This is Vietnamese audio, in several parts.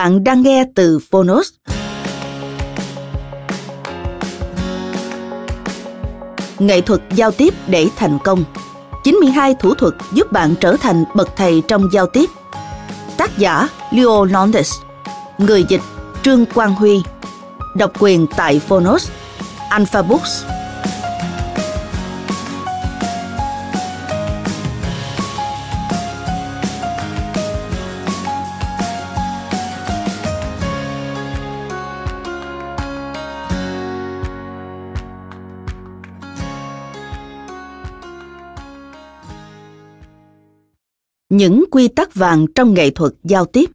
Bạn đang nghe từ Phonos. Nghệ thuật giao tiếp để thành công. 92 thủ thuật giúp bạn trở thành bậc thầy trong giao tiếp. Tác giả Leo Londes Người dịch Trương Quang Huy. Độc quyền tại Phonos. Alpha Books. Những quy tắc vàng trong nghệ thuật giao tiếp.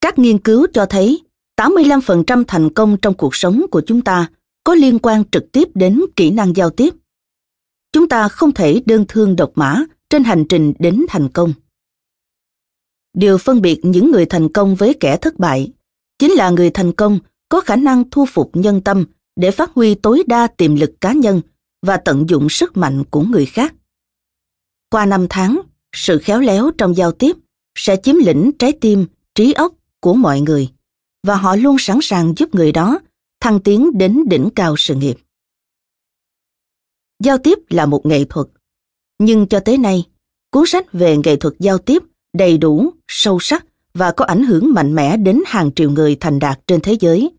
Các nghiên cứu cho thấy 85% thành công trong cuộc sống của chúng ta có liên quan trực tiếp đến kỹ năng giao tiếp chúng ta không thể đơn thương độc mã trên hành trình đến thành công. Điều phân biệt những người thành công với kẻ thất bại chính là người thành công có khả năng thu phục nhân tâm để phát huy tối đa tiềm lực cá nhân và tận dụng sức mạnh của người khác. Qua năm tháng, sự khéo léo trong giao tiếp sẽ chiếm lĩnh trái tim, trí óc của mọi người và họ luôn sẵn sàng giúp người đó thăng tiến đến đỉnh cao sự nghiệp giao tiếp là một nghệ thuật nhưng cho tới nay cuốn sách về nghệ thuật giao tiếp đầy đủ sâu sắc và có ảnh hưởng mạnh mẽ đến hàng triệu người thành đạt trên thế giới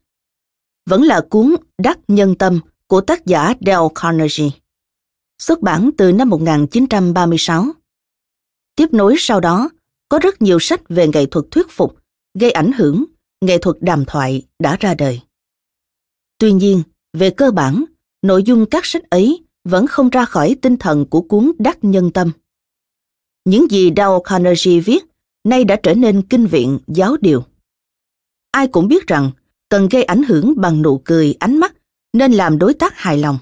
vẫn là cuốn Đắc Nhân Tâm của tác giả Dale Carnegie, xuất bản từ năm 1936. Tiếp nối sau đó, có rất nhiều sách về nghệ thuật thuyết phục, gây ảnh hưởng, nghệ thuật đàm thoại đã ra đời. Tuy nhiên, về cơ bản, nội dung các sách ấy vẫn không ra khỏi tinh thần của cuốn Đắc Nhân Tâm. Những gì Dale Carnegie viết nay đã trở nên kinh viện giáo điều. Ai cũng biết rằng cần gây ảnh hưởng bằng nụ cười, ánh mắt nên làm đối tác hài lòng.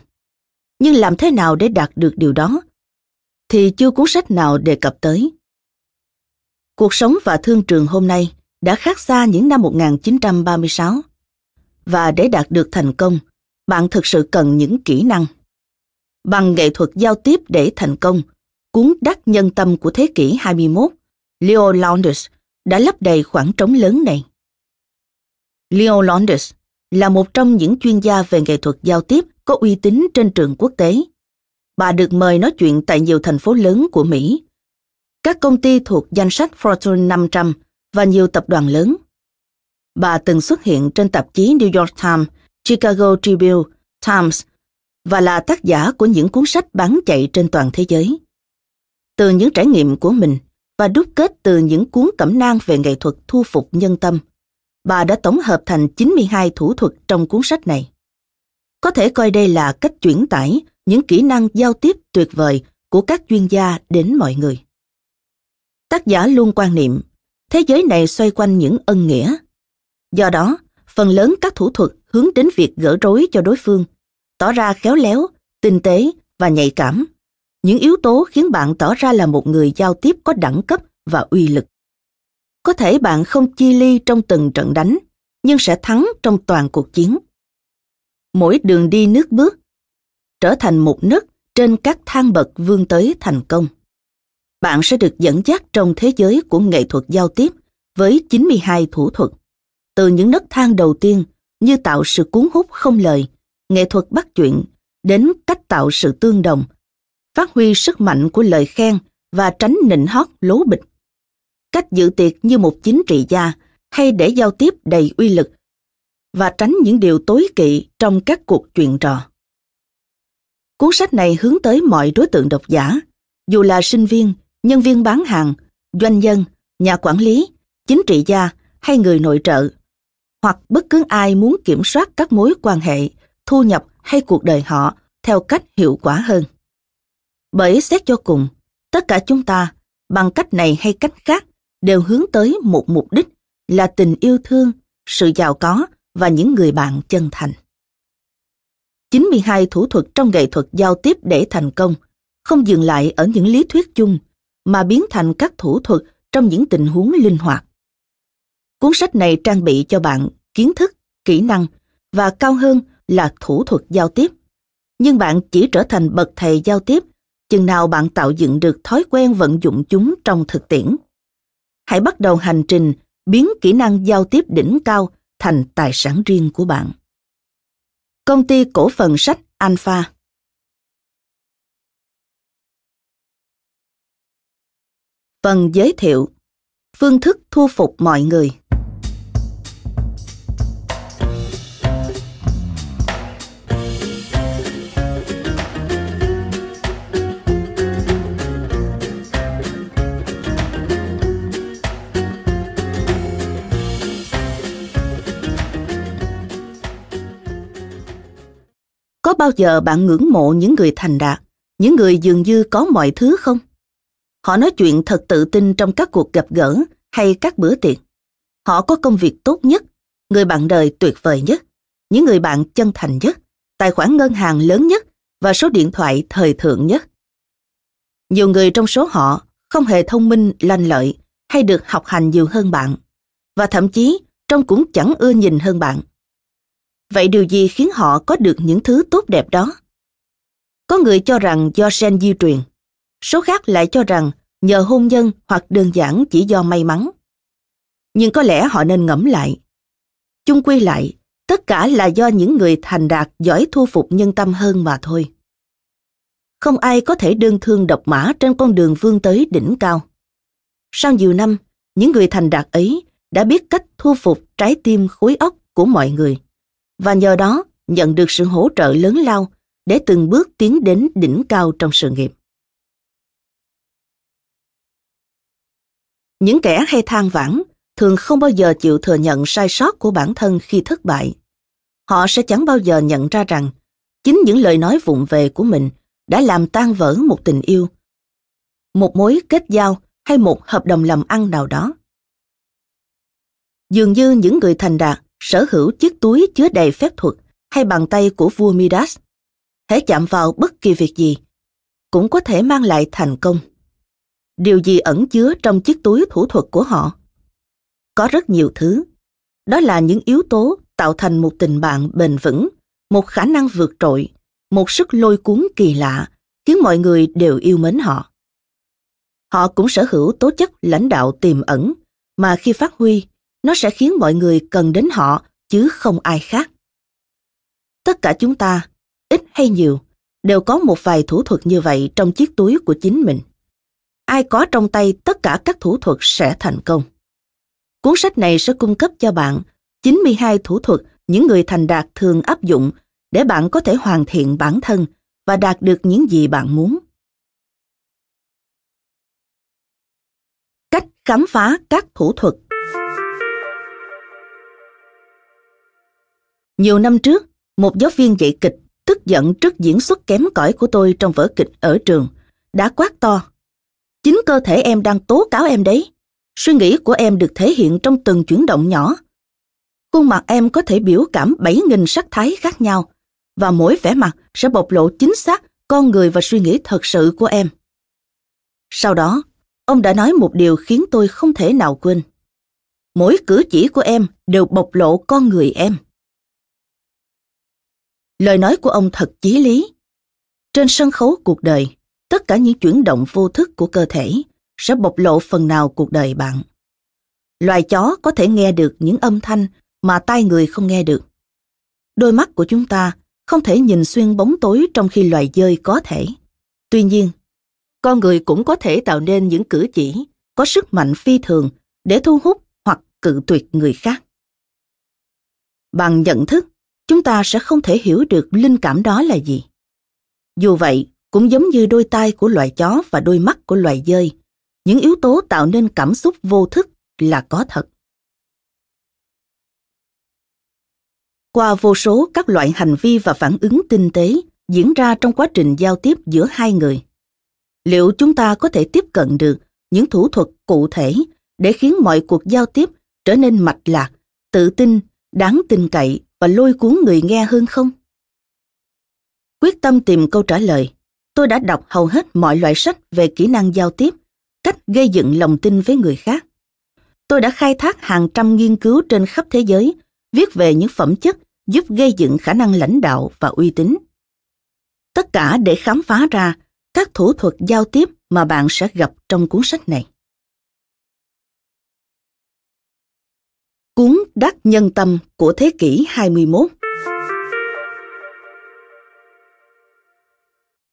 Nhưng làm thế nào để đạt được điều đó? Thì chưa cuốn sách nào đề cập tới. Cuộc sống và thương trường hôm nay đã khác xa những năm 1936. Và để đạt được thành công, bạn thực sự cần những kỹ năng bằng nghệ thuật giao tiếp để thành công, cuốn đắc nhân tâm của thế kỷ 21, Leo Launders đã lấp đầy khoảng trống lớn này. Leo Launders là một trong những chuyên gia về nghệ thuật giao tiếp có uy tín trên trường quốc tế. Bà được mời nói chuyện tại nhiều thành phố lớn của Mỹ, các công ty thuộc danh sách Fortune 500 và nhiều tập đoàn lớn. Bà từng xuất hiện trên tạp chí New York Times, Chicago Tribune, Times và là tác giả của những cuốn sách bán chạy trên toàn thế giới. Từ những trải nghiệm của mình và đúc kết từ những cuốn cẩm nang về nghệ thuật thu phục nhân tâm, bà đã tổng hợp thành 92 thủ thuật trong cuốn sách này. Có thể coi đây là cách chuyển tải những kỹ năng giao tiếp tuyệt vời của các chuyên gia đến mọi người. Tác giả luôn quan niệm, thế giới này xoay quanh những ân nghĩa. Do đó, phần lớn các thủ thuật hướng đến việc gỡ rối cho đối phương – tỏ ra khéo léo, tinh tế và nhạy cảm. Những yếu tố khiến bạn tỏ ra là một người giao tiếp có đẳng cấp và uy lực. Có thể bạn không chi ly trong từng trận đánh, nhưng sẽ thắng trong toàn cuộc chiến. Mỗi đường đi nước bước trở thành một nấc trên các thang bậc vươn tới thành công. Bạn sẽ được dẫn dắt trong thế giới của nghệ thuật giao tiếp với 92 thủ thuật. Từ những nấc thang đầu tiên như tạo sự cuốn hút không lời, nghệ thuật bắt chuyện, đến cách tạo sự tương đồng, phát huy sức mạnh của lời khen và tránh nịnh hót lố bịch. Cách dự tiệc như một chính trị gia hay để giao tiếp đầy uy lực và tránh những điều tối kỵ trong các cuộc chuyện trò. Cuốn sách này hướng tới mọi đối tượng độc giả, dù là sinh viên, nhân viên bán hàng, doanh nhân, nhà quản lý, chính trị gia hay người nội trợ, hoặc bất cứ ai muốn kiểm soát các mối quan hệ, thu nhập hay cuộc đời họ theo cách hiệu quả hơn. Bởi xét cho cùng, tất cả chúng ta, bằng cách này hay cách khác, đều hướng tới một mục đích là tình yêu thương, sự giàu có và những người bạn chân thành. 92 thủ thuật trong nghệ thuật giao tiếp để thành công không dừng lại ở những lý thuyết chung mà biến thành các thủ thuật trong những tình huống linh hoạt. Cuốn sách này trang bị cho bạn kiến thức, kỹ năng và cao hơn là thủ thuật giao tiếp. Nhưng bạn chỉ trở thành bậc thầy giao tiếp, chừng nào bạn tạo dựng được thói quen vận dụng chúng trong thực tiễn. Hãy bắt đầu hành trình biến kỹ năng giao tiếp đỉnh cao thành tài sản riêng của bạn. Công ty cổ phần sách Alpha Phần giới thiệu, Phương thức thu phục mọi người Có bao giờ bạn ngưỡng mộ những người thành đạt, những người dường như có mọi thứ không? Họ nói chuyện thật tự tin trong các cuộc gặp gỡ hay các bữa tiệc. Họ có công việc tốt nhất, người bạn đời tuyệt vời nhất, những người bạn chân thành nhất, tài khoản ngân hàng lớn nhất và số điện thoại thời thượng nhất. Nhiều người trong số họ không hề thông minh, lanh lợi hay được học hành nhiều hơn bạn, và thậm chí trông cũng chẳng ưa nhìn hơn bạn. Vậy điều gì khiến họ có được những thứ tốt đẹp đó? Có người cho rằng do gen di truyền, số khác lại cho rằng nhờ hôn nhân hoặc đơn giản chỉ do may mắn. Nhưng có lẽ họ nên ngẫm lại. Chung quy lại, tất cả là do những người thành đạt giỏi thu phục nhân tâm hơn mà thôi. Không ai có thể đơn thương độc mã trên con đường vươn tới đỉnh cao. Sau nhiều năm, những người thành đạt ấy đã biết cách thu phục trái tim khối óc của mọi người và nhờ đó nhận được sự hỗ trợ lớn lao để từng bước tiến đến đỉnh cao trong sự nghiệp. Những kẻ hay than vãn thường không bao giờ chịu thừa nhận sai sót của bản thân khi thất bại. Họ sẽ chẳng bao giờ nhận ra rằng chính những lời nói vụng về của mình đã làm tan vỡ một tình yêu, một mối kết giao hay một hợp đồng làm ăn nào đó. Dường như những người thành đạt sở hữu chiếc túi chứa đầy phép thuật hay bàn tay của vua Midas. thể chạm vào bất kỳ việc gì, cũng có thể mang lại thành công. Điều gì ẩn chứa trong chiếc túi thủ thuật của họ? Có rất nhiều thứ. Đó là những yếu tố tạo thành một tình bạn bền vững, một khả năng vượt trội, một sức lôi cuốn kỳ lạ, khiến mọi người đều yêu mến họ. Họ cũng sở hữu tố chất lãnh đạo tiềm ẩn, mà khi phát huy, nó sẽ khiến mọi người cần đến họ chứ không ai khác. Tất cả chúng ta, ít hay nhiều, đều có một vài thủ thuật như vậy trong chiếc túi của chính mình. Ai có trong tay tất cả các thủ thuật sẽ thành công. Cuốn sách này sẽ cung cấp cho bạn 92 thủ thuật những người thành đạt thường áp dụng để bạn có thể hoàn thiện bản thân và đạt được những gì bạn muốn. Cách khám phá các thủ thuật Nhiều năm trước, một giáo viên dạy kịch tức giận trước diễn xuất kém cỏi của tôi trong vở kịch ở trường, đã quát to. Chính cơ thể em đang tố cáo em đấy. Suy nghĩ của em được thể hiện trong từng chuyển động nhỏ. Khuôn mặt em có thể biểu cảm 7.000 sắc thái khác nhau, và mỗi vẻ mặt sẽ bộc lộ chính xác con người và suy nghĩ thật sự của em. Sau đó, ông đã nói một điều khiến tôi không thể nào quên. mỗi cử chỉ của em đều bộc lộ con người em. Lời nói của ông thật chí lý. Trên sân khấu cuộc đời, tất cả những chuyển động vô thức của cơ thể sẽ bộc lộ phần nào cuộc đời bạn. Loài chó có thể nghe được những âm thanh mà tai người không nghe được. Đôi mắt của chúng ta không thể nhìn xuyên bóng tối trong khi loài dơi có thể. Tuy nhiên, con người cũng có thể tạo nên những cử chỉ có sức mạnh phi thường để thu hút hoặc cự tuyệt người khác. Bằng nhận thức, chúng ta sẽ không thể hiểu được linh cảm đó là gì. Dù vậy, cũng giống như đôi tai của loài chó và đôi mắt của loài dơi, những yếu tố tạo nên cảm xúc vô thức là có thật. Qua vô số các loại hành vi và phản ứng tinh tế diễn ra trong quá trình giao tiếp giữa hai người, liệu chúng ta có thể tiếp cận được những thủ thuật cụ thể để khiến mọi cuộc giao tiếp trở nên mạch lạc, tự tin, đáng tin cậy và lôi cuốn người nghe hơn không? Quyết tâm tìm câu trả lời, tôi đã đọc hầu hết mọi loại sách về kỹ năng giao tiếp, cách gây dựng lòng tin với người khác. Tôi đã khai thác hàng trăm nghiên cứu trên khắp thế giới, viết về những phẩm chất giúp gây dựng khả năng lãnh đạo và uy tín. Tất cả để khám phá ra các thủ thuật giao tiếp mà bạn sẽ gặp trong cuốn sách này. Cuốn Đắc Nhân Tâm của thế kỷ 21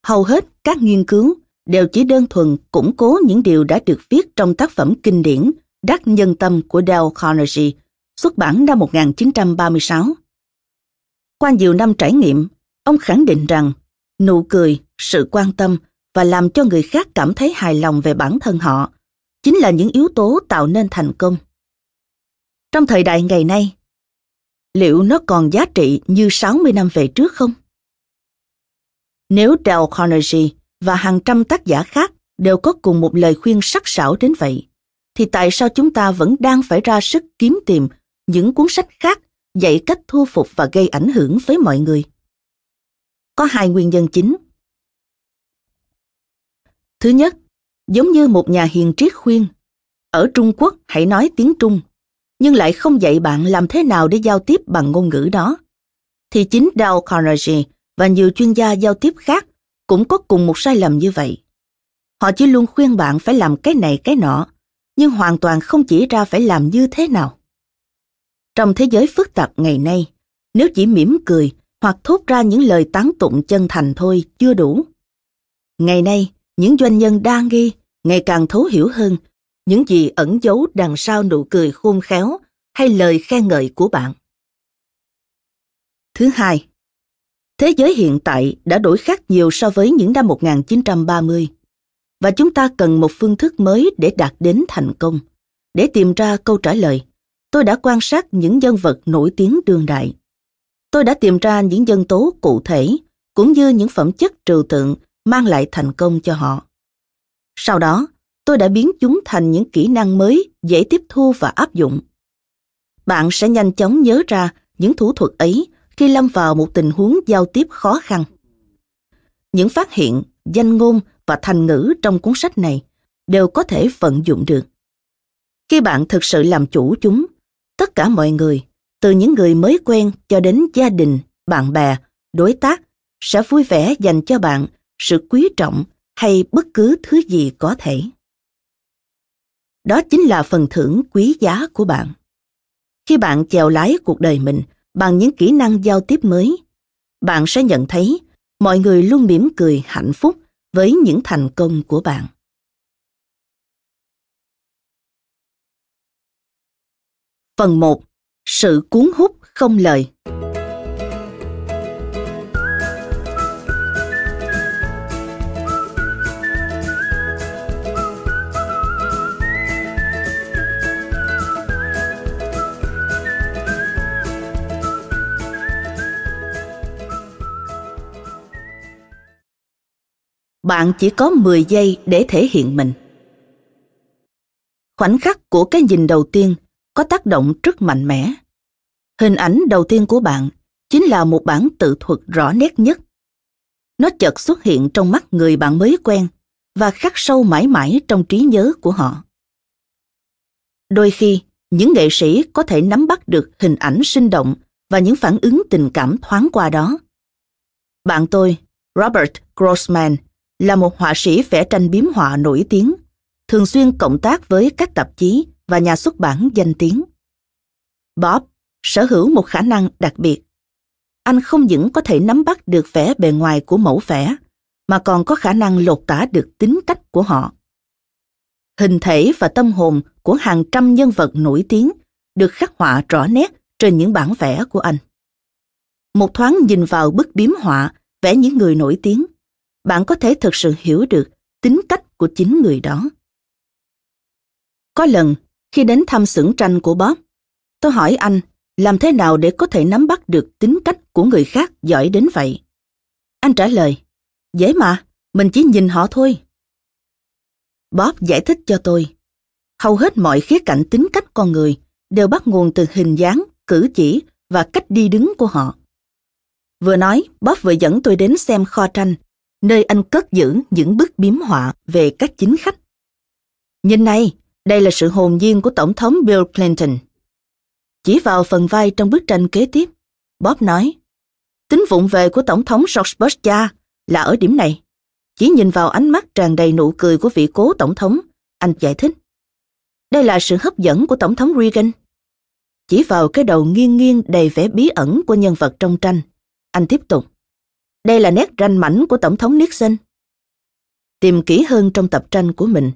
Hầu hết các nghiên cứu đều chỉ đơn thuần củng cố những điều đã được viết trong tác phẩm kinh điển Đắc Nhân Tâm của Dale Carnegie, xuất bản năm 1936. Qua nhiều năm trải nghiệm, ông khẳng định rằng nụ cười, sự quan tâm và làm cho người khác cảm thấy hài lòng về bản thân họ chính là những yếu tố tạo nên thành công. Trong thời đại ngày nay, liệu nó còn giá trị như 60 năm về trước không? Nếu Dale Carnegie và hàng trăm tác giả khác đều có cùng một lời khuyên sắc sảo đến vậy, thì tại sao chúng ta vẫn đang phải ra sức kiếm tìm những cuốn sách khác dạy cách thu phục và gây ảnh hưởng với mọi người? Có hai nguyên nhân chính. Thứ nhất, giống như một nhà hiền triết khuyên, ở Trung Quốc hãy nói tiếng Trung, nhưng lại không dạy bạn làm thế nào để giao tiếp bằng ngôn ngữ đó. Thì chính Dale Carnegie và nhiều chuyên gia giao tiếp khác cũng có cùng một sai lầm như vậy. Họ chỉ luôn khuyên bạn phải làm cái này cái nọ, nhưng hoàn toàn không chỉ ra phải làm như thế nào. Trong thế giới phức tạp ngày nay, nếu chỉ mỉm cười hoặc thốt ra những lời tán tụng chân thành thôi chưa đủ. Ngày nay, những doanh nhân đa nghi ngày càng thấu hiểu hơn những gì ẩn giấu đằng sau nụ cười khôn khéo hay lời khen ngợi của bạn. Thứ hai, thế giới hiện tại đã đổi khác nhiều so với những năm 1930 và chúng ta cần một phương thức mới để đạt đến thành công. Để tìm ra câu trả lời, tôi đã quan sát những nhân vật nổi tiếng đương đại. Tôi đã tìm ra những nhân tố cụ thể cũng như những phẩm chất trừu tượng mang lại thành công cho họ. Sau đó, tôi đã biến chúng thành những kỹ năng mới dễ tiếp thu và áp dụng. Bạn sẽ nhanh chóng nhớ ra những thủ thuật ấy khi lâm vào một tình huống giao tiếp khó khăn. Những phát hiện, danh ngôn và thành ngữ trong cuốn sách này đều có thể vận dụng được. Khi bạn thực sự làm chủ chúng, tất cả mọi người, từ những người mới quen cho đến gia đình, bạn bè, đối tác, sẽ vui vẻ dành cho bạn sự quý trọng hay bất cứ thứ gì có thể. Đó chính là phần thưởng quý giá của bạn. Khi bạn chèo lái cuộc đời mình bằng những kỹ năng giao tiếp mới, bạn sẽ nhận thấy mọi người luôn mỉm cười hạnh phúc với những thành công của bạn. Phần 1. Sự cuốn hút không lời bạn chỉ có 10 giây để thể hiện mình. Khoảnh khắc của cái nhìn đầu tiên có tác động rất mạnh mẽ. Hình ảnh đầu tiên của bạn chính là một bản tự thuật rõ nét nhất. Nó chợt xuất hiện trong mắt người bạn mới quen và khắc sâu mãi mãi trong trí nhớ của họ. Đôi khi, những nghệ sĩ có thể nắm bắt được hình ảnh sinh động và những phản ứng tình cảm thoáng qua đó. Bạn tôi, Robert Grossman, là một họa sĩ vẽ tranh biếm họa nổi tiếng, thường xuyên cộng tác với các tạp chí và nhà xuất bản danh tiếng. Bob sở hữu một khả năng đặc biệt. Anh không những có thể nắm bắt được vẻ bề ngoài của mẫu vẽ, mà còn có khả năng lột tả được tính cách của họ. Hình thể và tâm hồn của hàng trăm nhân vật nổi tiếng được khắc họa rõ nét trên những bản vẽ của anh. Một thoáng nhìn vào bức biếm họa vẽ những người nổi tiếng, bạn có thể thực sự hiểu được tính cách của chính người đó. Có lần, khi đến thăm xưởng tranh của Bob, tôi hỏi anh làm thế nào để có thể nắm bắt được tính cách của người khác giỏi đến vậy. Anh trả lời, dễ mà, mình chỉ nhìn họ thôi. Bob giải thích cho tôi, hầu hết mọi khía cạnh tính cách con người đều bắt nguồn từ hình dáng, cử chỉ và cách đi đứng của họ. Vừa nói, Bob vừa dẫn tôi đến xem kho tranh, nơi anh cất giữ những bức biếm họa về các chính khách. Nhìn này, đây là sự hồn nhiên của Tổng thống Bill Clinton. Chỉ vào phần vai trong bức tranh kế tiếp, Bob nói, tính vụng về của Tổng thống George Bush cha là ở điểm này. Chỉ nhìn vào ánh mắt tràn đầy nụ cười của vị cố Tổng thống, anh giải thích. Đây là sự hấp dẫn của Tổng thống Reagan. Chỉ vào cái đầu nghiêng nghiêng đầy vẻ bí ẩn của nhân vật trong tranh, anh tiếp tục. Đây là nét ranh mảnh của Tổng thống Nixon. Tìm kỹ hơn trong tập tranh của mình,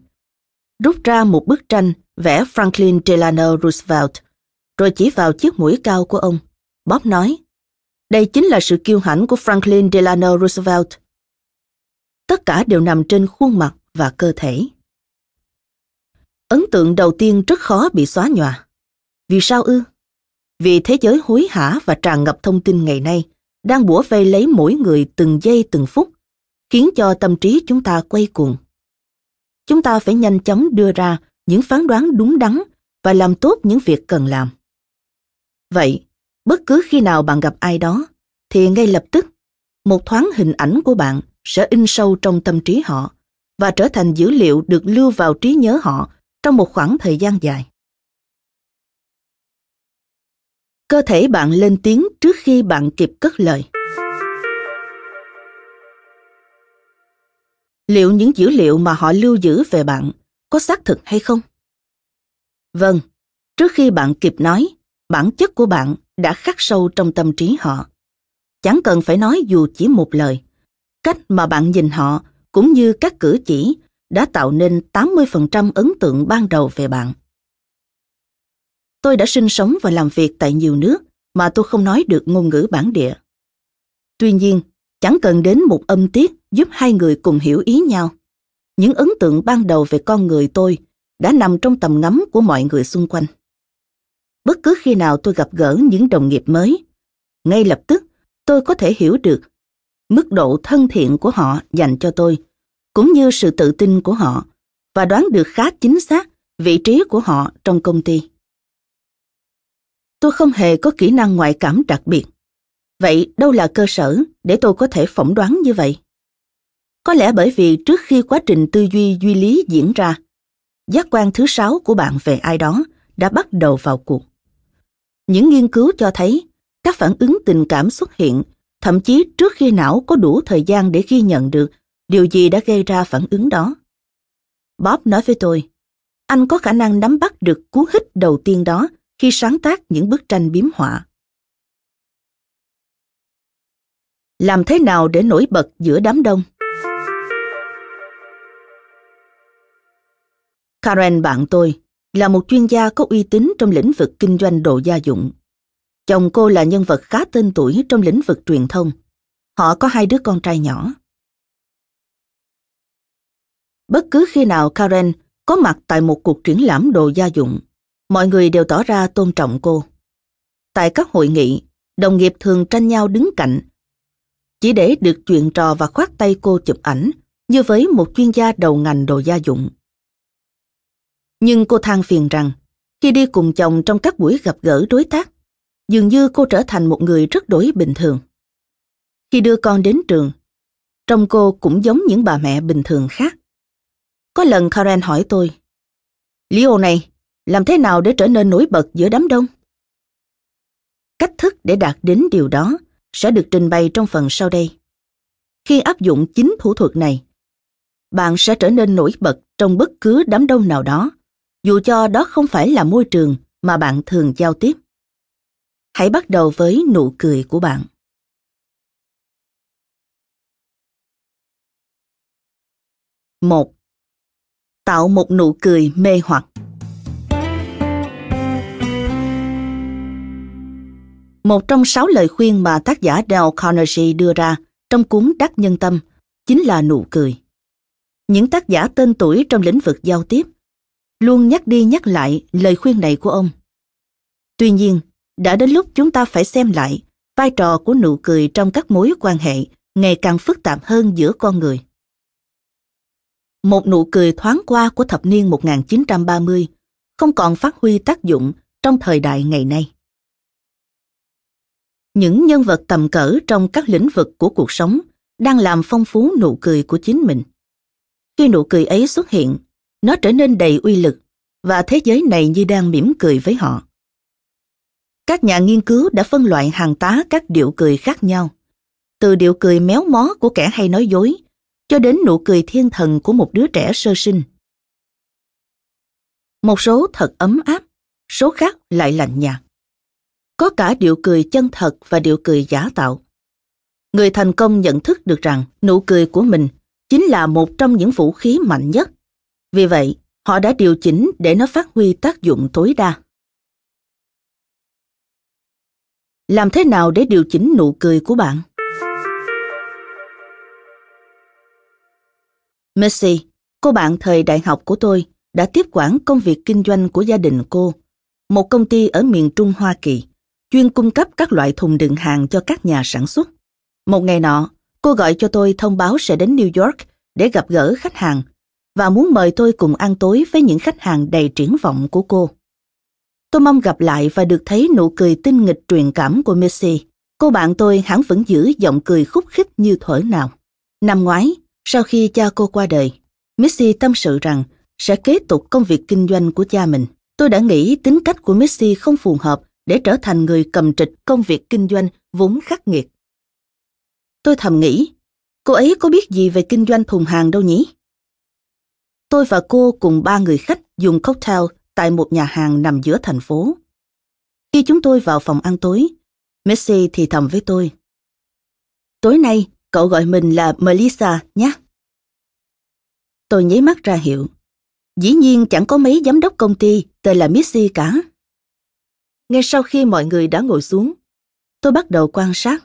rút ra một bức tranh vẽ Franklin Delano Roosevelt, rồi chỉ vào chiếc mũi cao của ông. Bob nói, đây chính là sự kiêu hãnh của Franklin Delano Roosevelt. Tất cả đều nằm trên khuôn mặt và cơ thể. Ấn tượng đầu tiên rất khó bị xóa nhòa. Vì sao ư? Vì thế giới hối hả và tràn ngập thông tin ngày nay đang bủa vây lấy mỗi người từng giây từng phút, khiến cho tâm trí chúng ta quay cuồng. Chúng ta phải nhanh chóng đưa ra những phán đoán đúng đắn và làm tốt những việc cần làm. Vậy, bất cứ khi nào bạn gặp ai đó, thì ngay lập tức, một thoáng hình ảnh của bạn sẽ in sâu trong tâm trí họ và trở thành dữ liệu được lưu vào trí nhớ họ trong một khoảng thời gian dài. Cơ thể bạn lên tiếng trước khi bạn kịp cất lời. Liệu những dữ liệu mà họ lưu giữ về bạn có xác thực hay không? Vâng, trước khi bạn kịp nói, bản chất của bạn đã khắc sâu trong tâm trí họ. Chẳng cần phải nói dù chỉ một lời. Cách mà bạn nhìn họ cũng như các cử chỉ đã tạo nên 80% ấn tượng ban đầu về bạn. Tôi đã sinh sống và làm việc tại nhiều nước mà tôi không nói được ngôn ngữ bản địa. Tuy nhiên, chẳng cần đến một âm tiết giúp hai người cùng hiểu ý nhau. Những ấn tượng ban đầu về con người tôi đã nằm trong tầm ngắm của mọi người xung quanh. Bất cứ khi nào tôi gặp gỡ những đồng nghiệp mới, ngay lập tức tôi có thể hiểu được mức độ thân thiện của họ dành cho tôi, cũng như sự tự tin của họ, và đoán được khá chính xác vị trí của họ trong công ty. Tôi không hề có kỹ năng ngoại cảm đặc biệt. Vậy đâu là cơ sở để tôi có thể phỏng đoán như vậy? Có lẽ bởi vì trước khi quá trình tư duy duy lý diễn ra, giác quan thứ sáu của bạn về ai đó đã bắt đầu vào cuộc. Những nghiên cứu cho thấy các phản ứng tình cảm xuất hiện thậm chí trước khi não có đủ thời gian để ghi nhận được điều gì đã gây ra phản ứng đó. Bob nói với tôi, anh có khả năng nắm bắt được cú hích đầu tiên đó khi sáng tác những bức tranh biếm họa. Làm thế nào để nổi bật giữa đám đông? Karen bạn tôi là một chuyên gia có uy tín trong lĩnh vực kinh doanh đồ gia dụng. Chồng cô là nhân vật khá tên tuổi trong lĩnh vực truyền thông. Họ có hai đứa con trai nhỏ. Bất cứ khi nào Karen có mặt tại một cuộc triển lãm đồ gia dụng, mọi người đều tỏ ra tôn trọng cô. Tại các hội nghị, đồng nghiệp thường tranh nhau đứng cạnh, chỉ để được chuyện trò và khoát tay cô chụp ảnh như với một chuyên gia đầu ngành đồ gia dụng. Nhưng cô than phiền rằng, khi đi cùng chồng trong các buổi gặp gỡ đối tác, dường như cô trở thành một người rất đổi bình thường. Khi đưa con đến trường, trông cô cũng giống những bà mẹ bình thường khác. Có lần Karen hỏi tôi, Leo này, làm thế nào để trở nên nổi bật giữa đám đông? Cách thức để đạt đến điều đó sẽ được trình bày trong phần sau đây. Khi áp dụng chính thủ thuật này, bạn sẽ trở nên nổi bật trong bất cứ đám đông nào đó, dù cho đó không phải là môi trường mà bạn thường giao tiếp. Hãy bắt đầu với nụ cười của bạn. một Tạo một nụ cười mê hoặc. Một trong sáu lời khuyên mà tác giả Dale Carnegie đưa ra trong cuốn Đắc Nhân Tâm chính là nụ cười. Những tác giả tên tuổi trong lĩnh vực giao tiếp luôn nhắc đi nhắc lại lời khuyên này của ông. Tuy nhiên, đã đến lúc chúng ta phải xem lại vai trò của nụ cười trong các mối quan hệ ngày càng phức tạp hơn giữa con người. Một nụ cười thoáng qua của thập niên 1930 không còn phát huy tác dụng trong thời đại ngày nay. Những nhân vật tầm cỡ trong các lĩnh vực của cuộc sống đang làm phong phú nụ cười của chính mình. Khi nụ cười ấy xuất hiện, nó trở nên đầy uy lực và thế giới này như đang mỉm cười với họ. Các nhà nghiên cứu đã phân loại hàng tá các điệu cười khác nhau, từ điệu cười méo mó của kẻ hay nói dối cho đến nụ cười thiên thần của một đứa trẻ sơ sinh. Một số thật ấm áp, số khác lại lạnh nhạt. Có cả điệu cười chân thật và điệu cười giả tạo. Người thành công nhận thức được rằng nụ cười của mình chính là một trong những vũ khí mạnh nhất. Vì vậy, họ đã điều chỉnh để nó phát huy tác dụng tối đa. Làm thế nào để điều chỉnh nụ cười của bạn? Messi, cô bạn thời đại học của tôi, đã tiếp quản công việc kinh doanh của gia đình cô, một công ty ở miền Trung Hoa Kỳ, chuyên cung cấp các loại thùng đựng hàng cho các nhà sản xuất. Một ngày nọ, cô gọi cho tôi thông báo sẽ đến New York để gặp gỡ khách hàng và muốn mời tôi cùng ăn tối với những khách hàng đầy triển vọng của cô. Tôi mong gặp lại và được thấy nụ cười tinh nghịch truyền cảm của Messi. Cô bạn tôi hẳn vẫn giữ giọng cười khúc khích như thuở nào. Năm ngoái, sau khi cha cô qua đời, Missy tâm sự rằng sẽ kế tục công việc kinh doanh của cha mình. Tôi đã nghĩ tính cách của Missy không phù hợp để trở thành người cầm trịch công việc kinh doanh vốn khắc nghiệt. Tôi thầm nghĩ, cô ấy có biết gì về kinh doanh thùng hàng đâu nhỉ? Tôi và cô cùng ba người khách dùng cocktail tại một nhà hàng nằm giữa thành phố. Khi chúng tôi vào phòng ăn tối, Messi thì thầm với tôi. Tối nay, cậu gọi mình là Melissa nhé. Tôi nháy mắt ra hiệu. Dĩ nhiên chẳng có mấy giám đốc công ty tên là Missy cả. Ngay sau khi mọi người đã ngồi xuống, tôi bắt đầu quan sát.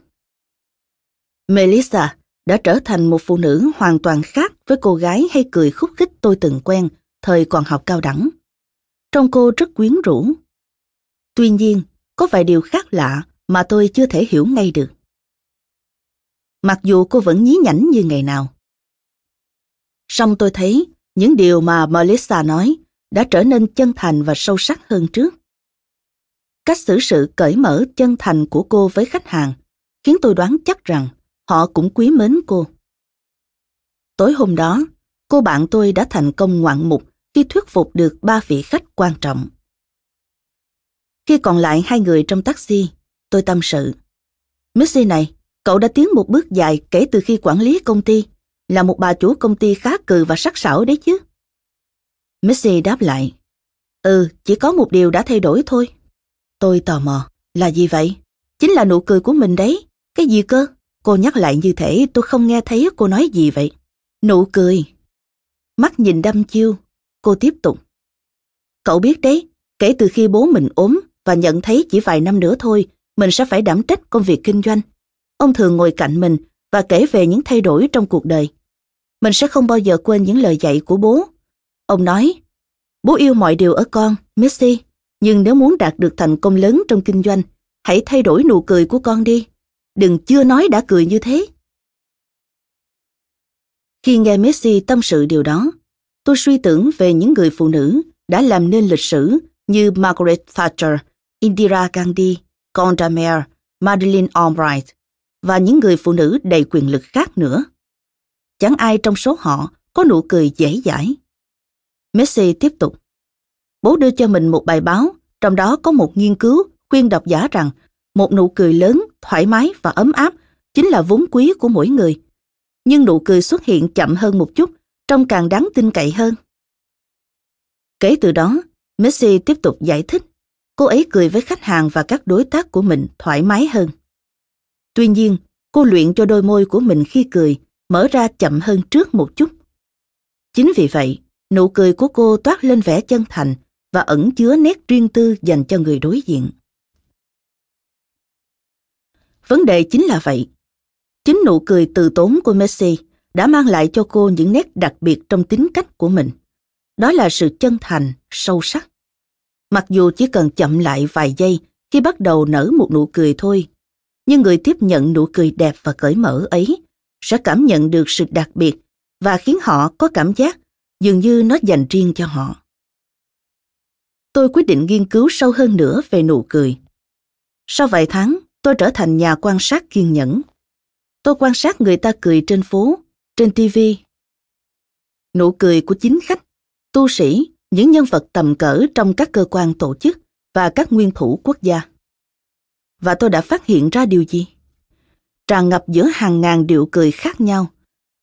Melissa đã trở thành một phụ nữ hoàn toàn khác với cô gái hay cười khúc khích tôi từng quen thời còn học cao đẳng. Trong cô rất quyến rũ. Tuy nhiên, có vài điều khác lạ mà tôi chưa thể hiểu ngay được mặc dù cô vẫn nhí nhảnh như ngày nào. Song tôi thấy những điều mà Melissa nói đã trở nên chân thành và sâu sắc hơn trước. Cách xử sự cởi mở chân thành của cô với khách hàng khiến tôi đoán chắc rằng họ cũng quý mến cô. Tối hôm đó, cô bạn tôi đã thành công ngoạn mục khi thuyết phục được ba vị khách quan trọng. Khi còn lại hai người trong taxi, tôi tâm sự. Missy này, Cậu đã tiến một bước dài kể từ khi quản lý công ty, là một bà chủ công ty khá cừ và sắc sảo đấy chứ. Missy đáp lại, Ừ, chỉ có một điều đã thay đổi thôi. Tôi tò mò, là gì vậy? Chính là nụ cười của mình đấy. Cái gì cơ? Cô nhắc lại như thể tôi không nghe thấy cô nói gì vậy. Nụ cười. Mắt nhìn đăm chiêu, cô tiếp tục. Cậu biết đấy, kể từ khi bố mình ốm và nhận thấy chỉ vài năm nữa thôi, mình sẽ phải đảm trách công việc kinh doanh ông thường ngồi cạnh mình và kể về những thay đổi trong cuộc đời. Mình sẽ không bao giờ quên những lời dạy của bố. Ông nói, bố yêu mọi điều ở con, Missy, nhưng nếu muốn đạt được thành công lớn trong kinh doanh, hãy thay đổi nụ cười của con đi. Đừng chưa nói đã cười như thế. Khi nghe Messi tâm sự điều đó, tôi suy tưởng về những người phụ nữ đã làm nên lịch sử như Margaret Thatcher, Indira Gandhi, Gonda Meir, Madeleine Albright và những người phụ nữ đầy quyền lực khác nữa. Chẳng ai trong số họ có nụ cười dễ dãi. Messi tiếp tục. Bố đưa cho mình một bài báo, trong đó có một nghiên cứu khuyên độc giả rằng một nụ cười lớn, thoải mái và ấm áp chính là vốn quý của mỗi người. Nhưng nụ cười xuất hiện chậm hơn một chút, trông càng đáng tin cậy hơn. Kể từ đó, Messi tiếp tục giải thích, cô ấy cười với khách hàng và các đối tác của mình thoải mái hơn. Tuy nhiên, cô luyện cho đôi môi của mình khi cười mở ra chậm hơn trước một chút. Chính vì vậy, nụ cười của cô toát lên vẻ chân thành và ẩn chứa nét riêng tư dành cho người đối diện. Vấn đề chính là vậy. Chính nụ cười từ tốn của Messi đã mang lại cho cô những nét đặc biệt trong tính cách của mình. Đó là sự chân thành, sâu sắc. Mặc dù chỉ cần chậm lại vài giây khi bắt đầu nở một nụ cười thôi, nhưng người tiếp nhận nụ cười đẹp và cởi mở ấy sẽ cảm nhận được sự đặc biệt và khiến họ có cảm giác dường như nó dành riêng cho họ. Tôi quyết định nghiên cứu sâu hơn nữa về nụ cười. Sau vài tháng, tôi trở thành nhà quan sát kiên nhẫn. Tôi quan sát người ta cười trên phố, trên TV. Nụ cười của chính khách, tu sĩ, những nhân vật tầm cỡ trong các cơ quan tổ chức và các nguyên thủ quốc gia. Và tôi đã phát hiện ra điều gì? Tràn ngập giữa hàng ngàn điệu cười khác nhau,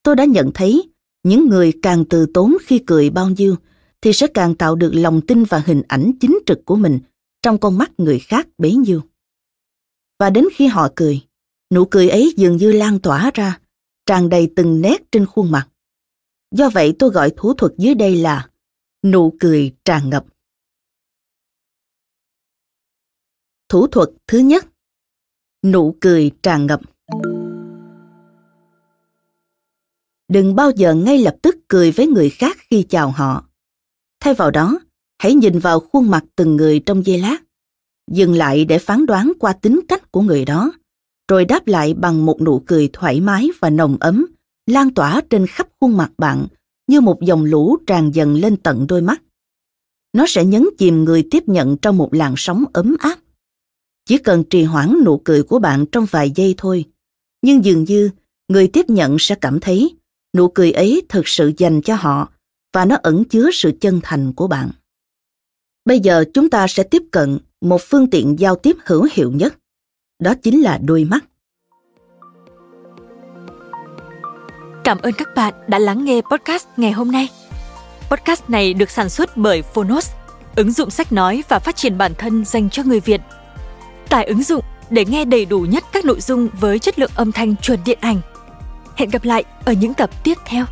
tôi đã nhận thấy những người càng từ tốn khi cười bao nhiêu thì sẽ càng tạo được lòng tin và hình ảnh chính trực của mình trong con mắt người khác bấy nhiêu. Và đến khi họ cười, nụ cười ấy dường như lan tỏa ra, tràn đầy từng nét trên khuôn mặt. Do vậy tôi gọi thủ thuật dưới đây là nụ cười tràn ngập. Thủ thuật thứ nhất Nụ cười tràn ngập Đừng bao giờ ngay lập tức cười với người khác khi chào họ. Thay vào đó, hãy nhìn vào khuôn mặt từng người trong giây lát. Dừng lại để phán đoán qua tính cách của người đó, rồi đáp lại bằng một nụ cười thoải mái và nồng ấm, lan tỏa trên khắp khuôn mặt bạn như một dòng lũ tràn dần lên tận đôi mắt. Nó sẽ nhấn chìm người tiếp nhận trong một làn sóng ấm áp. Chỉ cần trì hoãn nụ cười của bạn trong vài giây thôi, nhưng dường như người tiếp nhận sẽ cảm thấy nụ cười ấy thực sự dành cho họ và nó ẩn chứa sự chân thành của bạn. Bây giờ chúng ta sẽ tiếp cận một phương tiện giao tiếp hữu hiệu nhất. Đó chính là đôi mắt. Cảm ơn các bạn đã lắng nghe podcast ngày hôm nay. Podcast này được sản xuất bởi Phonos, ứng dụng sách nói và phát triển bản thân dành cho người Việt. Tải ứng dụng để nghe đầy đủ nhất các nội dung với chất lượng âm thanh chuẩn điện ảnh. Hẹn gặp lại ở những tập tiếp theo.